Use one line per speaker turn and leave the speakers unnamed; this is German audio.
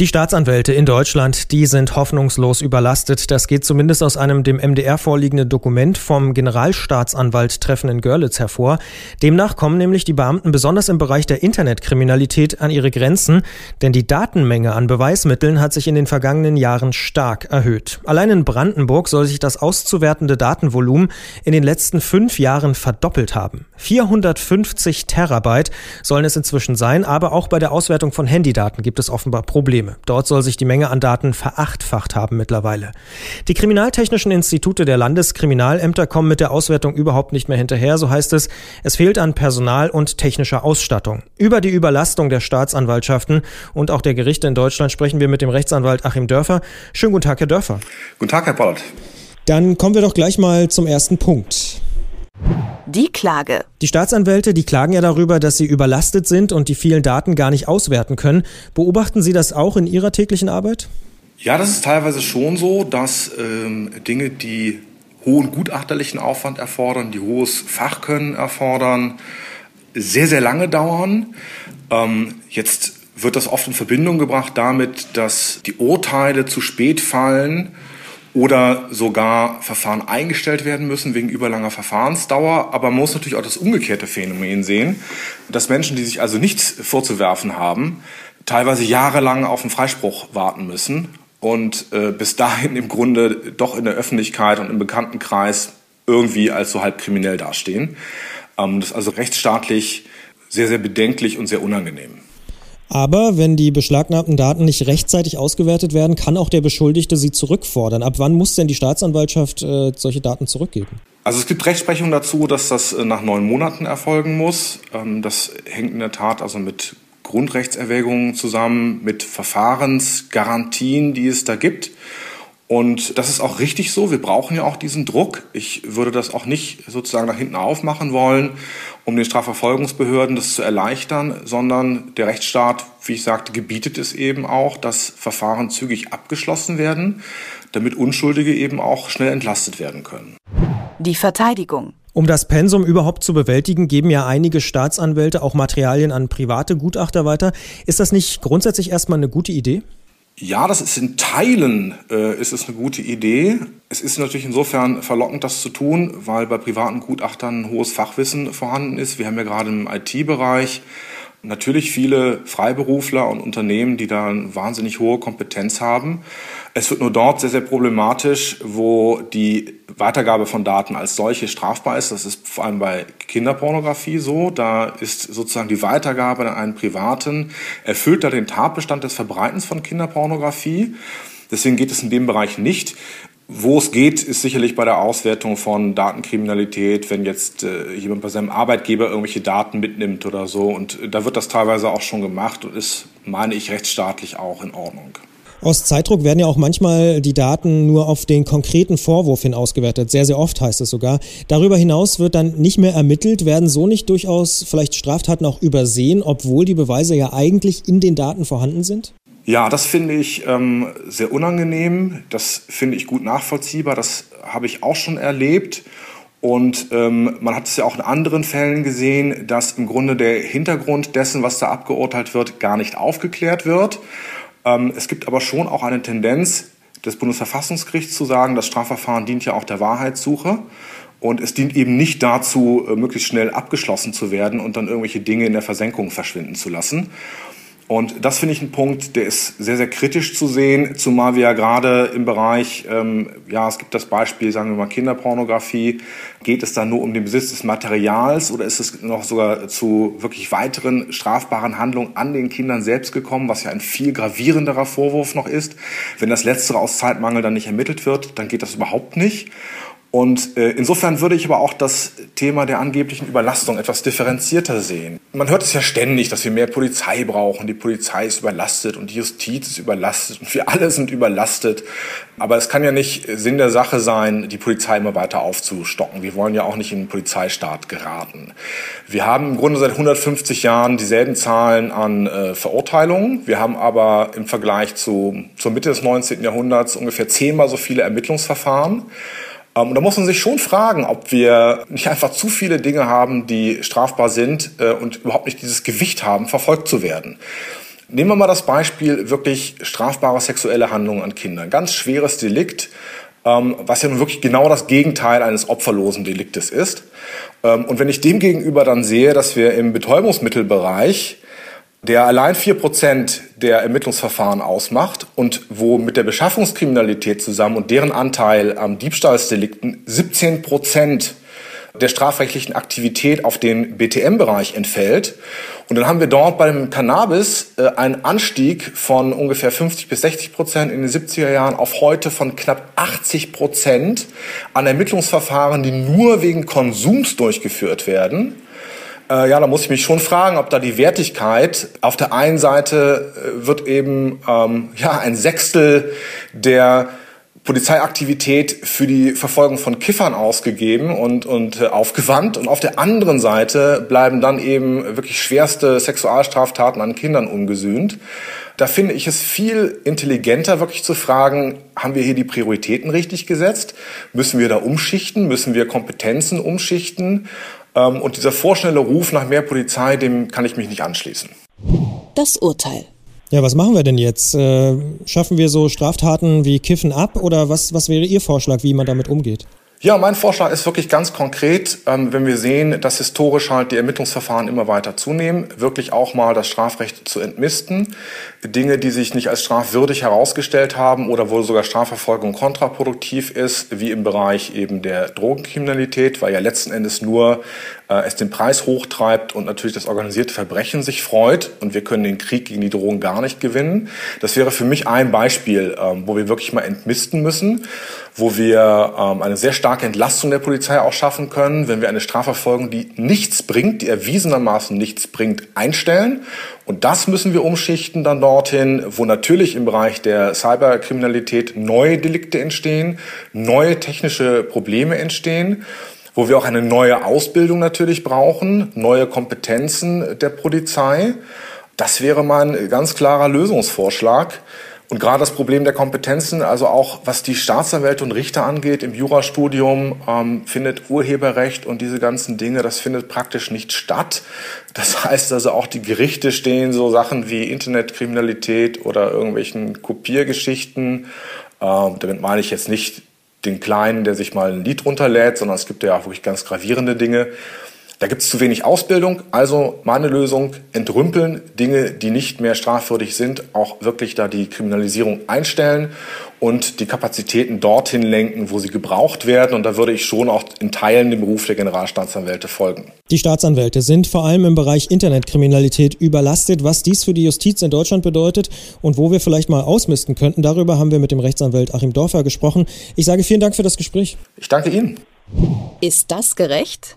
Die Staatsanwälte in Deutschland, die sind hoffnungslos überlastet. Das geht zumindest aus einem dem MDR vorliegenden Dokument vom Generalstaatsanwalt-Treffen in Görlitz hervor. Demnach kommen nämlich die Beamten besonders im Bereich der Internetkriminalität an ihre Grenzen, denn die Datenmenge an Beweismitteln hat sich in den vergangenen Jahren stark erhöht. Allein in Brandenburg soll sich das auszuwertende Datenvolumen in den letzten fünf Jahren verdoppelt haben. 450 Terabyte sollen es inzwischen sein, aber auch bei der Auswertung von Handydaten gibt es offenbar Probleme. Dort soll sich die Menge an Daten verachtfacht haben mittlerweile. Die kriminaltechnischen Institute der Landeskriminalämter kommen mit der Auswertung überhaupt nicht mehr hinterher, so heißt es. Es fehlt an Personal und technischer Ausstattung. Über die Überlastung der Staatsanwaltschaften und auch der Gerichte in Deutschland sprechen wir mit dem Rechtsanwalt Achim Dörfer. Schönen guten Tag, Herr Dörfer.
Guten Tag, Herr Pollert.
Dann kommen wir doch gleich mal zum ersten Punkt.
Die Klage.
Die Staatsanwälte, die klagen ja darüber, dass sie überlastet sind und die vielen Daten gar nicht auswerten können. Beobachten Sie das auch in Ihrer täglichen Arbeit?
Ja, das ist teilweise schon so, dass ähm, Dinge, die hohen gutachterlichen Aufwand erfordern, die hohes Fachkönnen erfordern, sehr, sehr lange dauern. Ähm, jetzt wird das oft in Verbindung gebracht damit, dass die Urteile zu spät fallen oder sogar Verfahren eingestellt werden müssen wegen überlanger Verfahrensdauer. Aber man muss natürlich auch das umgekehrte Phänomen sehen, dass Menschen, die sich also nichts vorzuwerfen haben, teilweise jahrelang auf einen Freispruch warten müssen und äh, bis dahin im Grunde doch in der Öffentlichkeit und im Bekanntenkreis irgendwie als so halb kriminell dastehen. Ähm, das ist also rechtsstaatlich sehr, sehr bedenklich und sehr unangenehm.
Aber wenn die beschlagnahmten Daten nicht rechtzeitig ausgewertet werden, kann auch der Beschuldigte sie zurückfordern. Ab wann muss denn die Staatsanwaltschaft äh, solche Daten zurückgeben?
Also es gibt Rechtsprechung dazu, dass das äh, nach neun Monaten erfolgen muss. Ähm, das hängt in der Tat also mit Grundrechtserwägungen zusammen, mit Verfahrensgarantien, die es da gibt. Und das ist auch richtig so. Wir brauchen ja auch diesen Druck. Ich würde das auch nicht sozusagen nach hinten aufmachen wollen, um den Strafverfolgungsbehörden das zu erleichtern, sondern der Rechtsstaat, wie ich sagte, gebietet es eben auch, dass Verfahren zügig abgeschlossen werden, damit Unschuldige eben auch schnell entlastet werden können.
Die Verteidigung.
Um das Pensum überhaupt zu bewältigen, geben ja einige Staatsanwälte auch Materialien an private Gutachter weiter. Ist das nicht grundsätzlich erstmal eine gute Idee?
Ja, das ist in Teilen äh, ist es eine gute Idee. Es ist natürlich insofern verlockend, das zu tun, weil bei privaten Gutachtern hohes Fachwissen vorhanden ist. Wir haben ja gerade im IT-Bereich natürlich viele Freiberufler und Unternehmen, die da eine wahnsinnig hohe Kompetenz haben. Es wird nur dort sehr, sehr problematisch, wo die Weitergabe von Daten als solche strafbar ist. Das ist vor allem bei Kinderpornografie so. Da ist sozusagen die Weitergabe an einen Privaten, erfüllt da den Tatbestand des Verbreitens von Kinderpornografie. Deswegen geht es in dem Bereich nicht. Wo es geht, ist sicherlich bei der Auswertung von Datenkriminalität, wenn jetzt äh, jemand bei seinem Arbeitgeber irgendwelche Daten mitnimmt oder so. Und da wird das teilweise auch schon gemacht und ist, meine ich, rechtsstaatlich auch in Ordnung.
Aus Zeitdruck werden ja auch manchmal die Daten nur auf den konkreten Vorwurf hin ausgewertet. Sehr, sehr oft heißt es sogar. Darüber hinaus wird dann nicht mehr ermittelt, werden so nicht durchaus vielleicht Straftaten auch übersehen, obwohl die Beweise ja eigentlich in den Daten vorhanden sind?
Ja, das finde ich ähm, sehr unangenehm. Das finde ich gut nachvollziehbar. Das habe ich auch schon erlebt. Und ähm, man hat es ja auch in anderen Fällen gesehen, dass im Grunde der Hintergrund dessen, was da abgeurteilt wird, gar nicht aufgeklärt wird. Ähm, es gibt aber schon auch eine Tendenz des Bundesverfassungsgerichts zu sagen, das Strafverfahren dient ja auch der Wahrheitssuche. Und es dient eben nicht dazu, äh, möglichst schnell abgeschlossen zu werden und dann irgendwelche Dinge in der Versenkung verschwinden zu lassen. Und das finde ich ein Punkt, der ist sehr, sehr kritisch zu sehen, zumal wir ja gerade im Bereich, ähm, ja, es gibt das Beispiel, sagen wir mal, Kinderpornografie. Geht es da nur um den Besitz des Materials oder ist es noch sogar zu wirklich weiteren strafbaren Handlungen an den Kindern selbst gekommen, was ja ein viel gravierenderer Vorwurf noch ist? Wenn das Letztere aus Zeitmangel dann nicht ermittelt wird, dann geht das überhaupt nicht. Und äh, insofern würde ich aber auch das Thema der angeblichen Überlastung etwas differenzierter sehen. Man hört es ja ständig, dass wir mehr Polizei brauchen. Die Polizei ist überlastet und die Justiz ist überlastet und wir alle sind überlastet. Aber es kann ja nicht Sinn der Sache sein, die Polizei immer weiter aufzustocken. Wir wollen ja auch nicht in den Polizeistaat geraten. Wir haben im Grunde seit 150 Jahren dieselben Zahlen an äh, Verurteilungen. Wir haben aber im Vergleich zu, zur Mitte des 19. Jahrhunderts ungefähr zehnmal so viele Ermittlungsverfahren. Ähm, und da muss man sich schon fragen, ob wir nicht einfach zu viele Dinge haben, die strafbar sind äh, und überhaupt nicht dieses Gewicht haben, verfolgt zu werden. Nehmen wir mal das Beispiel wirklich strafbare sexuelle Handlungen an Kindern. Ganz schweres Delikt, ähm, was ja nun wirklich genau das Gegenteil eines opferlosen Deliktes ist. Ähm, und wenn ich dem gegenüber dann sehe, dass wir im Betäubungsmittelbereich der allein vier Prozent der Ermittlungsverfahren ausmacht und wo mit der Beschaffungskriminalität zusammen und deren Anteil am Diebstahlsdelikten 17 Prozent der strafrechtlichen Aktivität auf den BTM-Bereich entfällt. Und dann haben wir dort beim Cannabis äh, einen Anstieg von ungefähr 50 bis 60 Prozent in den 70er Jahren auf heute von knapp 80 Prozent an Ermittlungsverfahren, die nur wegen Konsums durchgeführt werden. Äh, ja, da muss ich mich schon fragen, ob da die Wertigkeit auf der einen Seite äh, wird eben ähm, ja ein Sechstel der Polizeiaktivität für die Verfolgung von Kiffern ausgegeben und, und äh, aufgewandt. Und auf der anderen Seite bleiben dann eben wirklich schwerste Sexualstraftaten an Kindern ungesühnt. Da finde ich es viel intelligenter, wirklich zu fragen, haben wir hier die Prioritäten richtig gesetzt? Müssen wir da umschichten? Müssen wir Kompetenzen umschichten? Ähm, und dieser vorschnelle Ruf nach mehr Polizei, dem kann ich mich nicht anschließen.
Das Urteil.
Ja, was machen wir denn jetzt? Äh, schaffen wir so Straftaten wie Kiffen ab oder was, was wäre Ihr Vorschlag, wie man damit umgeht?
Ja, mein Vorschlag ist wirklich ganz konkret, ähm, wenn wir sehen, dass historisch halt die Ermittlungsverfahren immer weiter zunehmen, wirklich auch mal das Strafrecht zu entmisten. Dinge, die sich nicht als strafwürdig herausgestellt haben oder wo sogar Strafverfolgung kontraproduktiv ist, wie im Bereich eben der Drogenkriminalität, weil ja letzten Endes nur äh, es den Preis hochtreibt und natürlich das organisierte Verbrechen sich freut und wir können den Krieg gegen die Drogen gar nicht gewinnen. Das wäre für mich ein Beispiel, ähm, wo wir wirklich mal entmisten müssen wo wir ähm, eine sehr starke Entlastung der Polizei auch schaffen können, wenn wir eine Strafverfolgung, die nichts bringt, die erwiesenermaßen nichts bringt, einstellen. Und das müssen wir umschichten dann dorthin, wo natürlich im Bereich der Cyberkriminalität neue Delikte entstehen, neue technische Probleme entstehen wo wir auch eine neue Ausbildung natürlich brauchen, neue Kompetenzen der Polizei. Das wäre mein ganz klarer Lösungsvorschlag. Und gerade das Problem der Kompetenzen, also auch was die Staatsanwälte und Richter angeht, im Jurastudium ähm, findet Urheberrecht und diese ganzen Dinge, das findet praktisch nicht statt. Das heißt also auch die Gerichte stehen so Sachen wie Internetkriminalität oder irgendwelchen Kopiergeschichten. Ähm, damit meine ich jetzt nicht den Kleinen, der sich mal ein Lied runterlädt, sondern es gibt ja auch wirklich ganz gravierende Dinge. Da gibt es zu wenig Ausbildung. Also meine Lösung, entrümpeln, Dinge, die nicht mehr strafwürdig sind, auch wirklich da die Kriminalisierung einstellen und die Kapazitäten dorthin lenken, wo sie gebraucht werden. Und da würde ich schon auch in Teilen dem Beruf der Generalstaatsanwälte folgen.
Die Staatsanwälte sind vor allem im Bereich Internetkriminalität überlastet. Was dies für die Justiz in Deutschland bedeutet und wo wir vielleicht mal ausmisten könnten, darüber haben wir mit dem Rechtsanwalt Achim Dorfer gesprochen. Ich sage vielen Dank für das Gespräch.
Ich danke Ihnen.
Ist das gerecht?